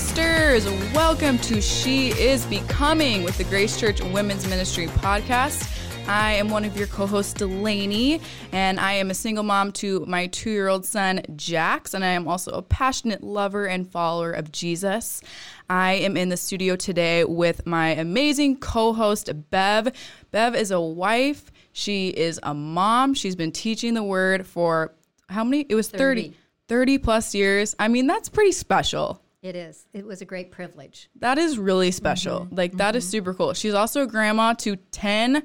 sisters. Welcome to She is Becoming with the Grace Church Women's Ministry podcast. I am one of your co hosts, Delaney, and I am a single mom to my two year old son, Jax, and I am also a passionate lover and follower of Jesus. I am in the studio today with my amazing co host, Bev. Bev is a wife, she is a mom, she's been teaching the word for how many? It was 30. 30. 30 plus years. I mean, that's pretty special. It is. It was a great privilege. That is really special. Mm-hmm. Like, that mm-hmm. is super cool. She's also a grandma to 10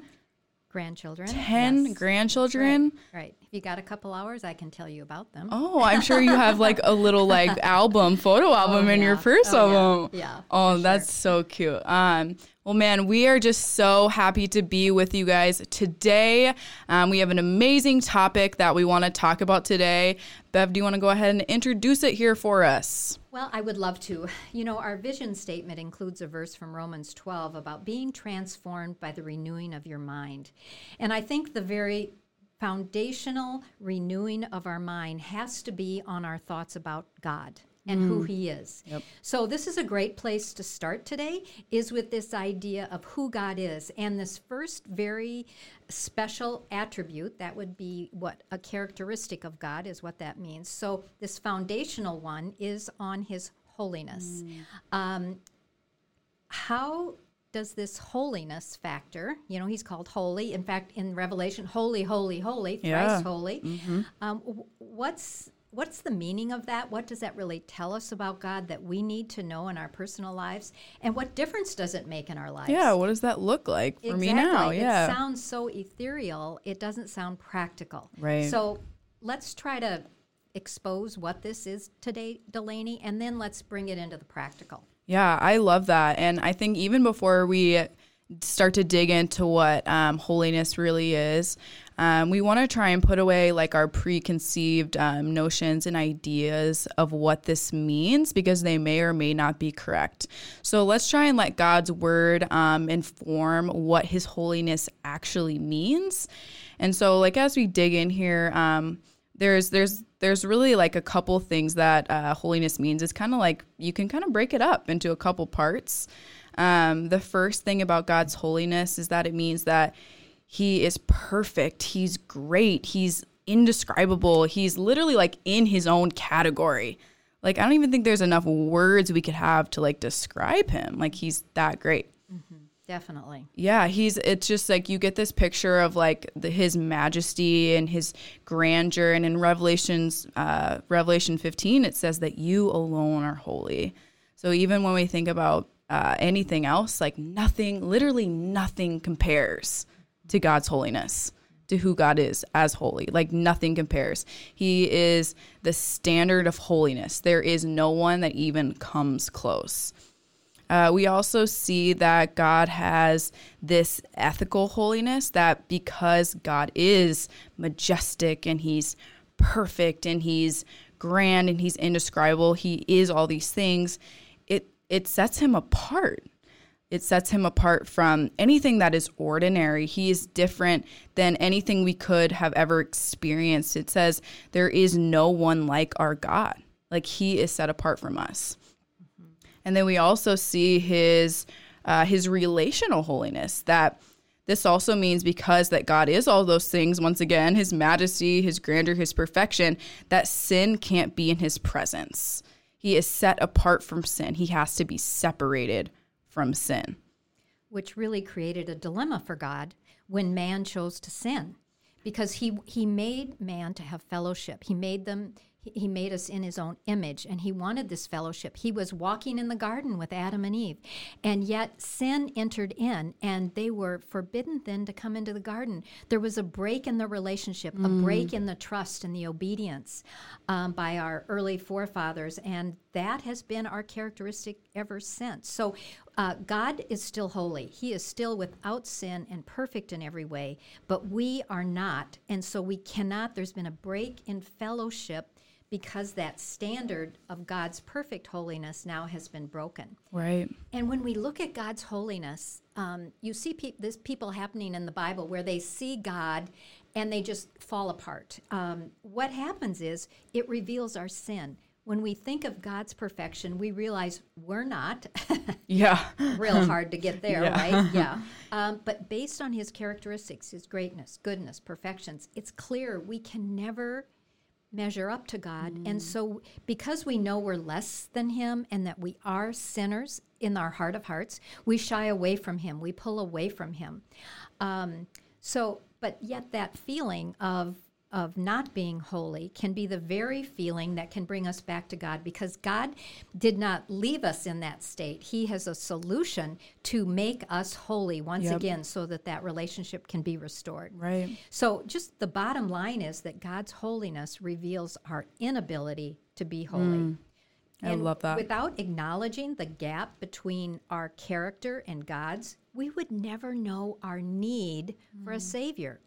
grandchildren. 10 yes. grandchildren. Right. right. If you got a couple hours, I can tell you about them. Oh, I'm sure you have like a little like album, photo album oh, in yeah. your purse oh, of yeah. them. Yeah. Oh, that's sure. so cute. Um, well, man, we are just so happy to be with you guys today. Um, we have an amazing topic that we want to talk about today. Bev, do you want to go ahead and introduce it here for us? Well, I would love to. You know, our vision statement includes a verse from Romans 12 about being transformed by the renewing of your mind. And I think the very foundational renewing of our mind has to be on our thoughts about God and mm. who he is. Yep. So this is a great place to start today is with this idea of who God is and this first very special attribute that would be what a characteristic of God is what that means. So this foundational one is on his holiness. Mm. Um, how does this holiness factor? You know, he's called holy. In fact, in Revelation, holy, holy, holy, thrice yeah. holy. Mm-hmm. Um, what's what's the meaning of that? What does that really tell us about God that we need to know in our personal lives? And what difference does it make in our lives? Yeah, what does that look like for exactly. me now? Yeah. It sounds so ethereal, it doesn't sound practical. Right. So let's try to expose what this is today, Delaney, and then let's bring it into the practical. Yeah, I love that. And I think even before we start to dig into what um, holiness really is, um, we want to try and put away like our preconceived um, notions and ideas of what this means because they may or may not be correct. So let's try and let God's word um, inform what His holiness actually means. And so, like as we dig in here, um, there's there's there's really like a couple things that uh, holiness means. It's kind of like you can kind of break it up into a couple parts. Um, the first thing about God's holiness is that it means that he is perfect. He's great. He's indescribable. He's literally like in his own category. Like I don't even think there's enough words we could have to like describe him. Like he's that great. Mm-hmm. Definitely. Yeah, he's it's just like you get this picture of like the, his majesty and his grandeur and in Revelations uh Revelation 15 it says that you alone are holy. So even when we think about uh, anything else, like nothing, literally nothing compares to God's holiness, to who God is as holy. Like nothing compares. He is the standard of holiness. There is no one that even comes close. Uh, we also see that God has this ethical holiness that because God is majestic and He's perfect and He's grand and He's indescribable, He is all these things, it, it sets Him apart it sets him apart from anything that is ordinary. He is different than anything we could have ever experienced. It says there is no one like our God. Like he is set apart from us. Mm-hmm. And then we also see his uh, his relational holiness that this also means because that God is all those things, once again, his majesty, his grandeur, his perfection, that sin can't be in his presence. He is set apart from sin. He has to be separated from sin. Which really created a dilemma for God when man chose to sin. Because he, he made man to have fellowship. He made them he made us in his own image and he wanted this fellowship. He was walking in the garden with Adam and Eve. And yet sin entered in and they were forbidden then to come into the garden. There was a break in the relationship, mm. a break in the trust and the obedience um, by our early forefathers. And that has been our characteristic ever since. So uh, God is still holy. He is still without sin and perfect in every way, but we are not. And so we cannot, there's been a break in fellowship because that standard of God's perfect holiness now has been broken. Right. And when we look at God's holiness, um, you see pe- this people happening in the Bible where they see God and they just fall apart. Um, what happens is it reveals our sin when we think of God's perfection, we realize we're not. Yeah. Real hard to get there, Yeah. right? Yeah. Um, but based on his characteristics, his greatness, goodness, perfections, it's clear we can never measure up to God. And so, because we know we're less than him and that we are sinners in our heart of hearts, we shy away from him, we pull away from him. Um, so, but yet that feeling of of not being holy can be the very feeling that can bring us back to God because God did not leave us in that state. He has a solution to make us holy once Yep. again so that that relationship can be restored. Right. So, just the bottom line is that God's holiness reveals our inability to be holy. I And love that. Without acknowledging the gap between our character and God's, we would never know our need for Mm. a Savior.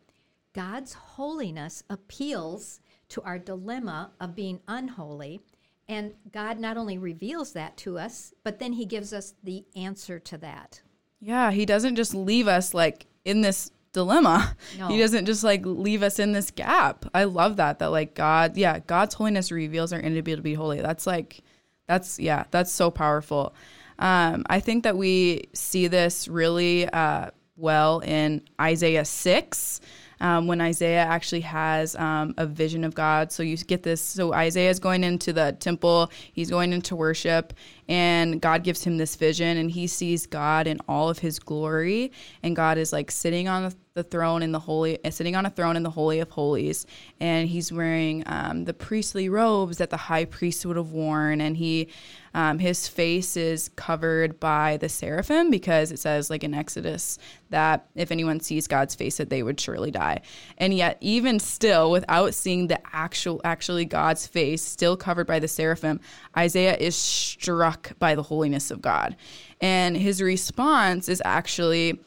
God's holiness appeals to our dilemma of being unholy. And God not only reveals that to us, but then He gives us the answer to that. Yeah, he doesn't just leave us like in this dilemma. No. He doesn't just like leave us in this gap. I love that that like God, yeah, God's holiness reveals our inability to be holy. That's like that's yeah, that's so powerful. Um, I think that we see this really uh, well in Isaiah 6. Um, when Isaiah actually has um, a vision of God. So you get this. So Isaiah is going into the temple, he's going into worship, and God gives him this vision, and he sees God in all of his glory. And God is like sitting on the throne in the holy, sitting on a throne in the holy of holies, and he's wearing um, the priestly robes that the high priest would have worn, and he, um, his face is covered by the seraphim because it says like in Exodus that if anyone sees God's face, that they would surely die, and yet even still, without seeing the actual, actually God's face, still covered by the seraphim, Isaiah is struck by the holiness of God, and his response is actually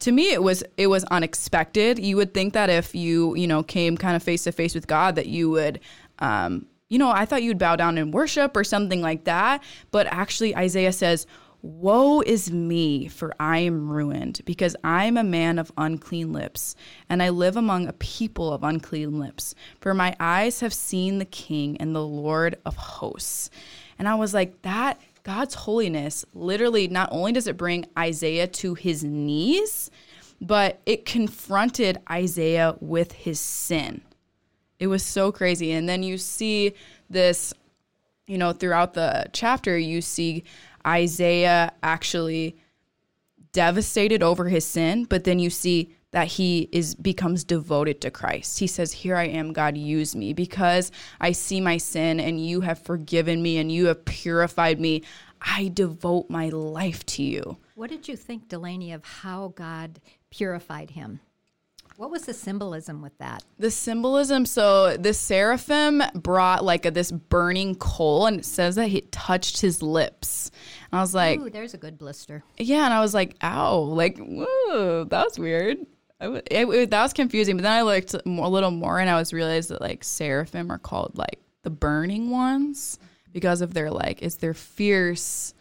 to me it was it was unexpected. You would think that if you you know came kind of face to face with god that you would um you know i thought you'd bow down and worship or something like that. But actually isaiah says woe is me for i am ruined because i am a man of unclean lips and i live among a people of unclean lips. For my eyes have seen the king and the lord of hosts and i was like that God's holiness literally not only does it bring Isaiah to his knees, but it confronted Isaiah with his sin. It was so crazy. And then you see this, you know, throughout the chapter, you see Isaiah actually devastated over his sin, but then you see that he is becomes devoted to Christ. He says, "Here I am, God, use me because I see my sin and you have forgiven me and you have purified me. I devote my life to you." What did you think, Delaney, of how God purified him? What was the symbolism with that? The symbolism, so the seraphim brought like a, this burning coal and it says that he touched his lips. And I was like, Ooh, there's a good blister. Yeah, and I was like, "Ow!" Like, whoa, that was weird. I w- it, it- that was confusing. But then I looked more, a little more, and I was realized that like seraphim are called like the burning ones because of their like it's their fierce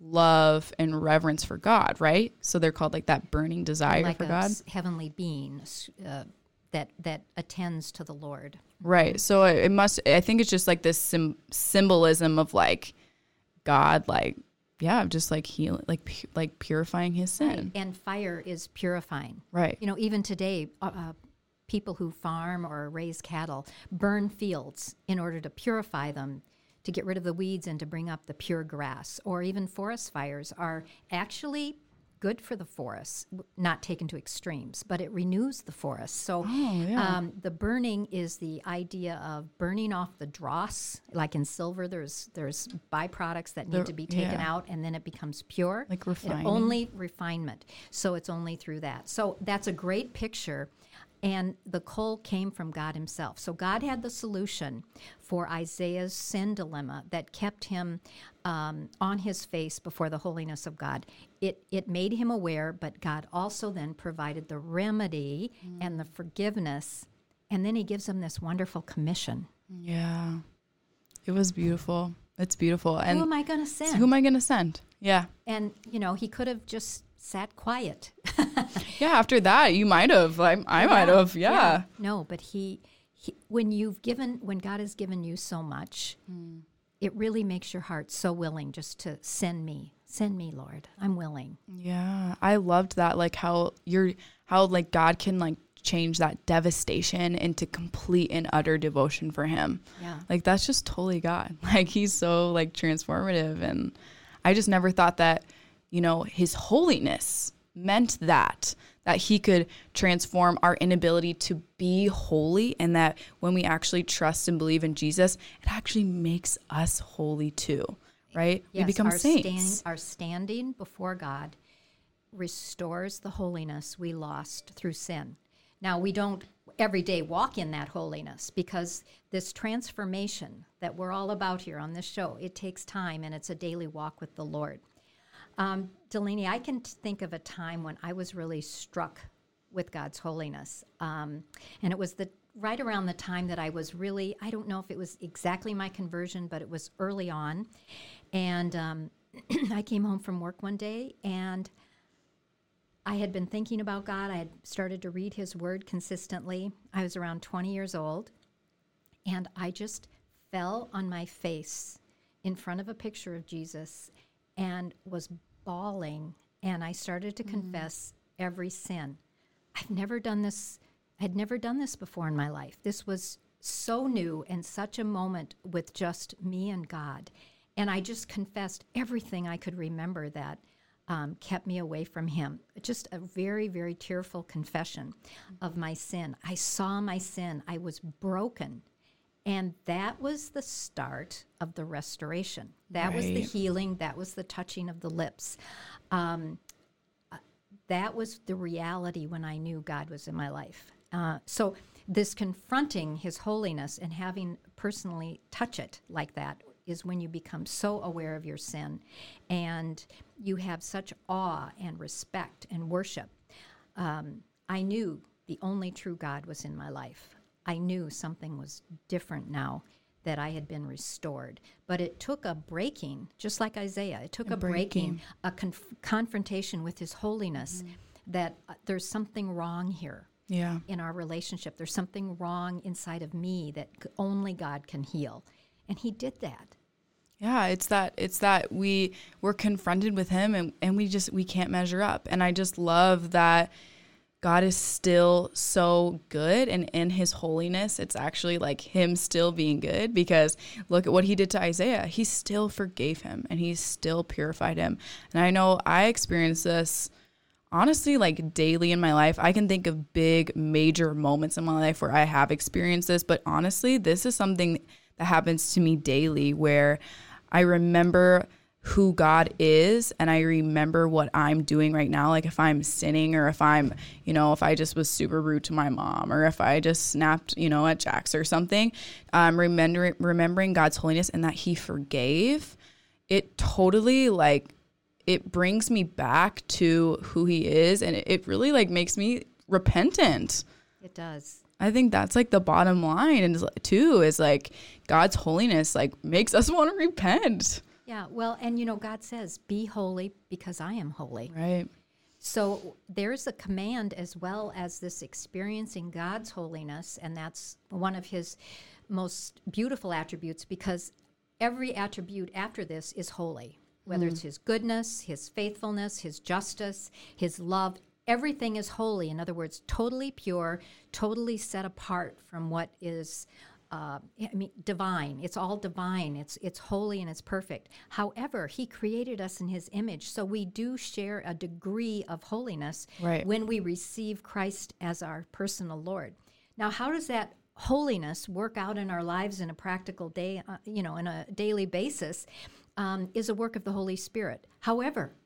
love and reverence for God, right? So they're called like that burning desire like for God, heavenly being uh, that that attends to the Lord. right? So it, it must. I think it's just like this sim- symbolism of like God, like yeah, just like healing, like pu- like purifying His sin, And fire is purifying. right? You know, even today, uh, uh, people who farm or raise cattle burn fields in order to purify them, to get rid of the weeds and to bring up the pure grass. Or even forest fires are actually good for the forests, not taken to extremes, but it renews the forest. So um, the burning is the idea of burning off the dross. Like in silver, there's there's byproducts that need The- to be taken yeah. out, and then it becomes pure. Like refining. only refinement. So it's only through that. So that's a great picture. And the coal came from God Himself. So God had the solution for Isaiah's sin dilemma that kept him um, on his face before the holiness of God. It, it made him aware, but God also then provided the remedy and the forgiveness. And then He gives him this wonderful commission. Yeah. It was beautiful. It's beautiful. And Who am I going to send? who am I going to send? Yeah. and, you know, he could have just sat quiet. Yeah. After that, you might have. I, I might have. Yeah. No, but he, he, when you've given, when God has given you so much, hmm. it really makes your heart so willing just to send me, send me, Lord. I'm willing. Yeah, I loved that. Like how you're, how like God can like change that devastation into complete and utter devotion for Him. Yeah. Like that's just totally God. Like He's so like transformative, and I just never thought that, you know, His holiness meant that that he could transform our inability to be holy and that when we actually trust and believe in Jesus, it actually makes us holy too, right? Yes, we become our saints. Stand, our standing before God restores the holiness we lost through sin. Now, we don't every day walk in that holiness because this transformation that we're all about here on this show, it takes time and it's a daily walk with the Lord. Um, Delaney, I can think of a time when I was really struck with God's holiness. Um, and it was the right around the time that I was really, I don't know if it was exactly my conversion, but it was early on. And um, I came home from work one day and I had been thinking about God. I had started to read His Word consistently. I was around 20 years old. And I just fell on my face in front of a picture of Jesus and was bawling. And I started to confess every sin. I've never done this. I'd never done this before in my life. This was so new and such a moment with just me and God. And I just confessed everything I could remember that um, kept me away from Him. Just a very, very tearful confession of my sin. I saw my sin. I was broken. And that was the start of the restoration. That was the healing. That was the touching of the lips. Um, uh, that was the reality when I knew God was in my life. Uh, so, this confronting His holiness and having personally touch it like that is when you become so aware of your sin and you have such awe and respect and worship. Um, I knew the only true God was in my life. I knew something was different now that I had been restored. But it took a breaking, just like Isaiah, it took a, breaking, a conf- confrontation with his holiness that uh, there's something wrong here Yeah. in our relationship. There's something wrong inside of me that only God can heal. And he did that. Yeah, it's that it's that we we're confronted with him and, and we just we can't measure up. And I just love that God is still so good and in his holiness, it's actually like him still being good because look at what he did to Isaiah. He still forgave him and he still purified him. And I know I experience this honestly like daily in my life. I can think of big major moments in my life where I have experienced this, but honestly, this is something that happens to me daily where I remember who God is and I remember what I'm doing right now. Like if I'm sinning or if I'm you know if I just was super rude to my mom or if I just snapped you know at Jax or something um remembering remembering God's holiness and that he forgave it totally like it brings me back to who he is and it, it really like makes me repentant. It does. I think that's like the bottom line, and too is like God's holiness like makes us want to repent, Yeah, well, and you know, God says, Be holy because I am holy. right? So there's a command as well as this experiencing God's holiness, and that's one of his most beautiful attributes because every attribute after this is holy, whether it's mm. his goodness, his faithfulness, his justice, his love. Everything is holy. In other words, totally pure, totally set apart from what is uh, I mean, divine. It's all divine. It's it's holy and it's perfect. However, He created us in His image, so we do share a degree of holiness Right. when we receive Christ as our personal Lord. Now, how does that holiness work out in our lives in a practical day? Uh, you know, on a daily basis, um, is a work of the Holy Spirit. However,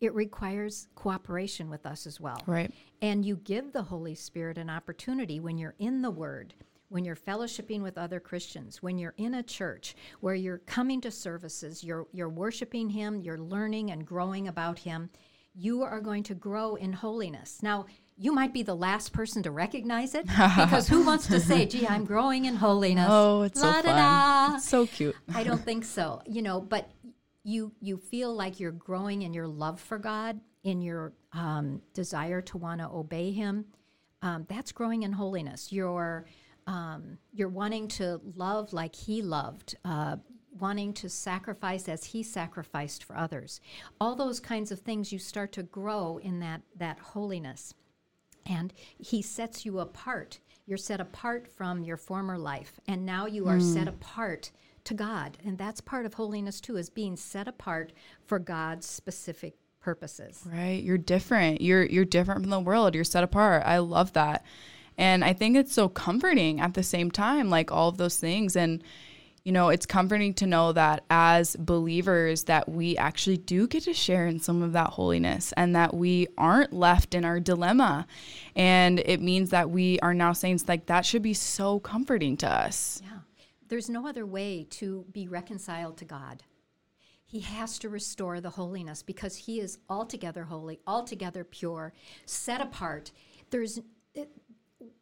it requires cooperation with us as well. Right. And you give the Holy Spirit an opportunity when you're in the Word, when you're fellowshipping with other Christians, when you're in a church where you're coming to services, you're, you're worshiping Him, you're learning and growing about Him, you are going to grow in holiness. Now, you might be the last person to recognize it because who wants to say, gee, I'm growing in holiness? Oh, it's so fun. It's so cute. I don't think so. You know, but you you feel like you're growing in your love for God, in your um, desire to want to obey Him. Um, that's growing in holiness. You're um, you're wanting to love like He loved. Uh, wanting to sacrifice as he sacrificed for others. All those kinds of things you start to grow in that that holiness. And he sets you apart. You're set apart from your former life and now you are set apart to God. And that's part of holiness too is being set apart for God's specific purposes. Right. You're different. You're you're different from the world. You're set apart. I love that. And I think it's so comforting at the same time, like all of those things. And, you know, it's comforting to know that as believers that we actually do get to share in some of that holiness and that we aren't left in our dilemma. And it means that we are now saints like that should be so comforting to us. Yeah. There's no other way to be reconciled to God. He has to restore the holiness because he is altogether holy, altogether pure, set apart. There's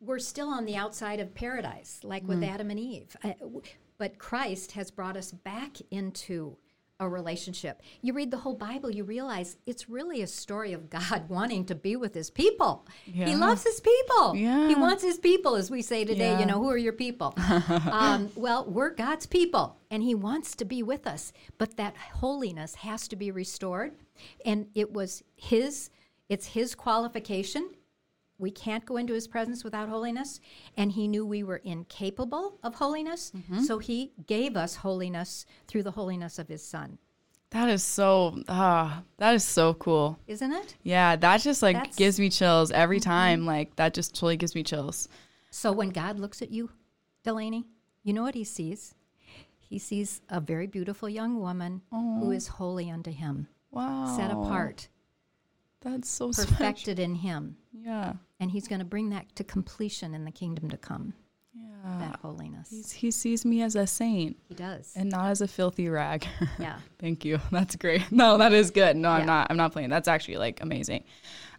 we're still on the outside of paradise like with Adam and Eve. But Christ has brought us back into a relationship. You read the whole Bible, you realize it's really a story of God wanting to be with his people. He loves his people. He wants his people, as we say today. Yeah. You know, who are your people? um, well, we're God's people, and He wants to be with us. But that holiness has to be restored, and it was His. It's His qualification. We can't go into His presence without holiness, and He knew we were incapable of holiness, Mm-hmm. so He gave us holiness through the holiness of His Son. That is so ah, that is so cool. Isn't it? Yeah, that just like That's- gives me chills every time. Like that just totally gives me chills. So when God looks at you, Delaney, you know what He sees? He sees a very beautiful young woman who is holy unto Him. Wow. set apart, That's so special. perfected in Him. Yeah. And He's going to bring that to completion in the kingdom to come, Yeah. that holiness. He's, he sees me as a saint he does. and not as a filthy rag. Yeah. Thank you. That's great. No, that is good. No, Yeah. I'm not. I'm not playing. That's actually like amazing.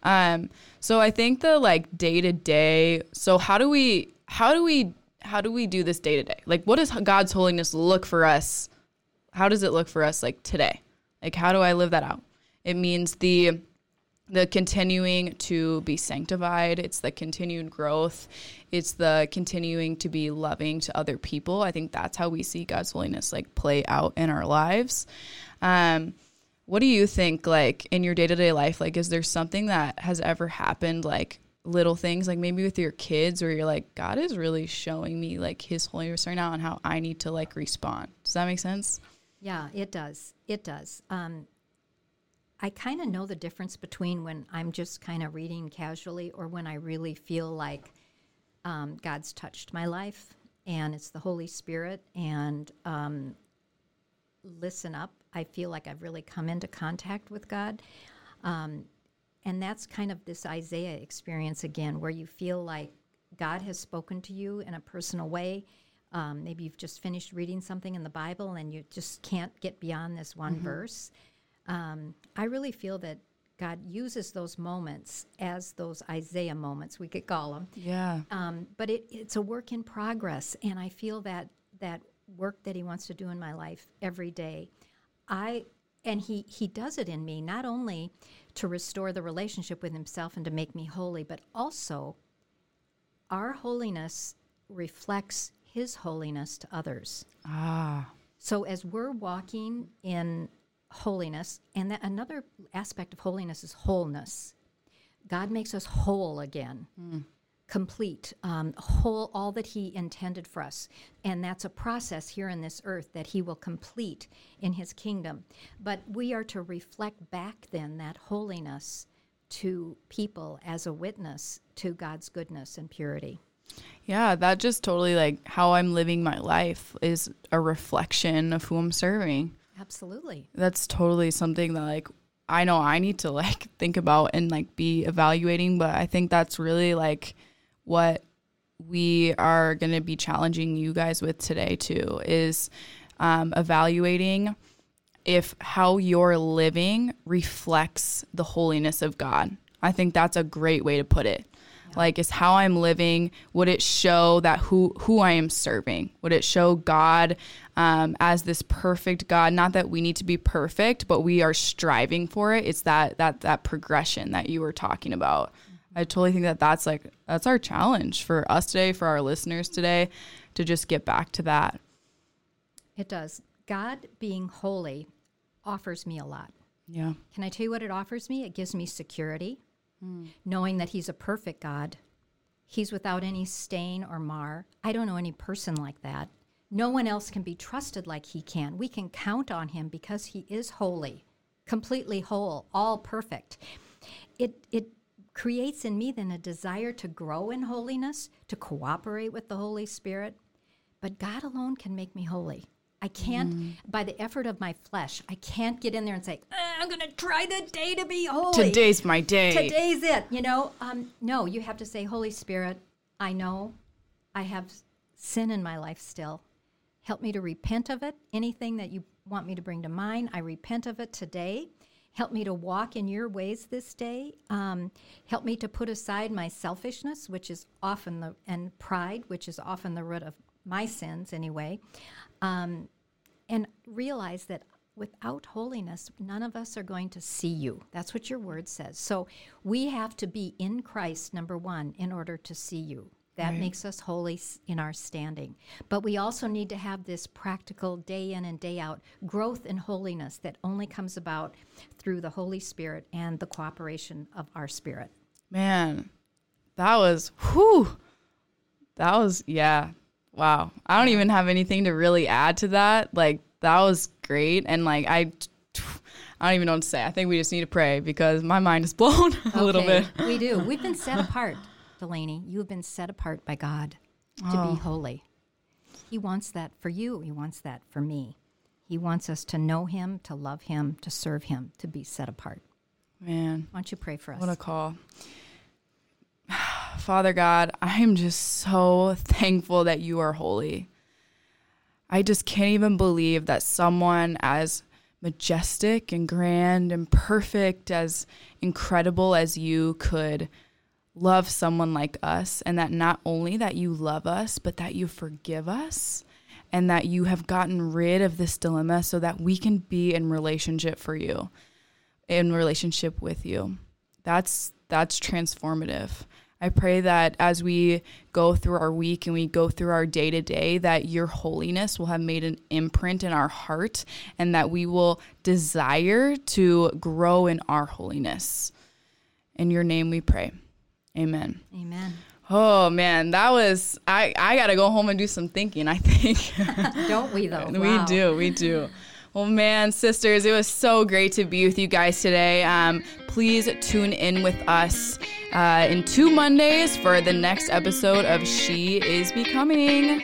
Um, so I think the like day to day. So how do we? How do we? How do we do this day to day? Like, what does God's holiness look for us? How does it look for us like today? Like, how do I live that out? It means the the continuing to be sanctified it's the continued growth it's the continuing to be loving to other people i think that's how we see god's holiness like play out in our lives um what do you think like in your day-to-day life like is there something that has ever happened like little things like maybe with your kids where you're like god is really showing me like his holiness right now and how i need to like respond does that make sense Yeah, it does. It does. Um, I kind of know the difference between when I'm just kind of reading casually or when I really feel like um, God's touched my life and it's the Holy Spirit and um, listen up. I feel like I've really come into contact with God. Um, and that's kind of this Isaiah experience again, where you feel like God has spoken to you in a personal way. Um, maybe you've just finished reading something in the Bible and you just can't get beyond this one verse. Um, I really feel that God uses those moments as those Isaiah moments, we could call them. yeah Um, but it, it's a work in progress, and I feel that that work that He wants to do in my life every day. I and He He does it in me not only to restore the relationship with Himself and to make me holy, but also our holiness reflects His holiness to others. ah So as we're walking in holiness, and that another aspect of holiness is wholeness. God makes us whole again, complete, um, whole, all that He intended for us, and that's a process here in this earth that He will complete in His kingdom. But we are to reflect back then that holiness to people as a witness to God's goodness and purity. Yeah, that just totally like how I'm living my life is a reflection of who I'm serving. Absolutely. That's totally something that like I know I need to like think about and like be evaluating, but I think that's really like what we are going to be challenging you guys with today too is um, evaluating if how you're living reflects the holiness of God. I think that's a great way to put it. Like is how I'm living, would it show that who who I am serving? Would it show God um, as this perfect God? Not that we need to be perfect, but we are striving for it. It's that that that progression that you were talking about. I totally think that that's like that's our challenge for us today, for our listeners today, to just get back to that. It does. God being holy offers me a lot. Yeah. Can I tell you what it offers me? It gives me security, Mm. knowing that He's a perfect God. He's without any stain or mar. I don't know any person like that. No one else can be trusted like He can. We can count on Him because He is holy, completely whole, all perfect. It, it creates in me then a desire to grow in holiness, to cooperate with the Holy Spirit. But God alone can make me holy. I can't, by the effort of my flesh, I can't get in there and say, "Ah, I'm going to try the day to be holy. Today's my day. Today's it. You know, um, no, you have to say, Holy Spirit, I know I have sin in my life still. Help me to repent of it. Anything that you want me to bring to mind, I repent of it today. Help me to walk in your ways this day. Um, help me to put aside my selfishness, which is often the, and pride, which is often the root of my sins anyway. Um, and realize that without holiness, none of us are going to see you. That's what your word says. So we have to be in Christ, number one, in order to see you. That makes us holy in our standing. But we also need to have this practical day in and day out growth in holiness that only comes about through the Holy Spirit and the cooperation of our spirit. Man, that was whew. That was yeah. Wow. I don't even have anything to really add to that. Like that was great and like I I don't even know what to say. I think we just need to pray because my mind is blown a little bit. we do. We've been set apart, Delaney. You have been set apart by God to be oh. holy. He wants that for you. He wants that for me. He wants us to know Him, to love Him, to serve Him, to be set apart. Man, Why don't you pray for us? what a call. Father God, I'm just so thankful that you are holy. I just can't even believe that someone as majestic and grand and perfect, as incredible as you could love someone like us and that not only that you love us, but that you forgive us and that you have gotten rid of this dilemma so that we can be in relationship for you, in relationship with you. That's that's transformative. I pray that as we go through our week and we go through our day to day, that your holiness will have made an imprint in our heart and that we will desire to grow in our holiness. In your name we pray. Amen. Amen. Oh man, that was I I got to go home and do some thinking, I think. Don't we, though? we Wow. do, we do. Well, man, sisters, it was so great to be with you guys today. Um, please tune in with us uh, in two Mondays for the next episode of She Is Becoming.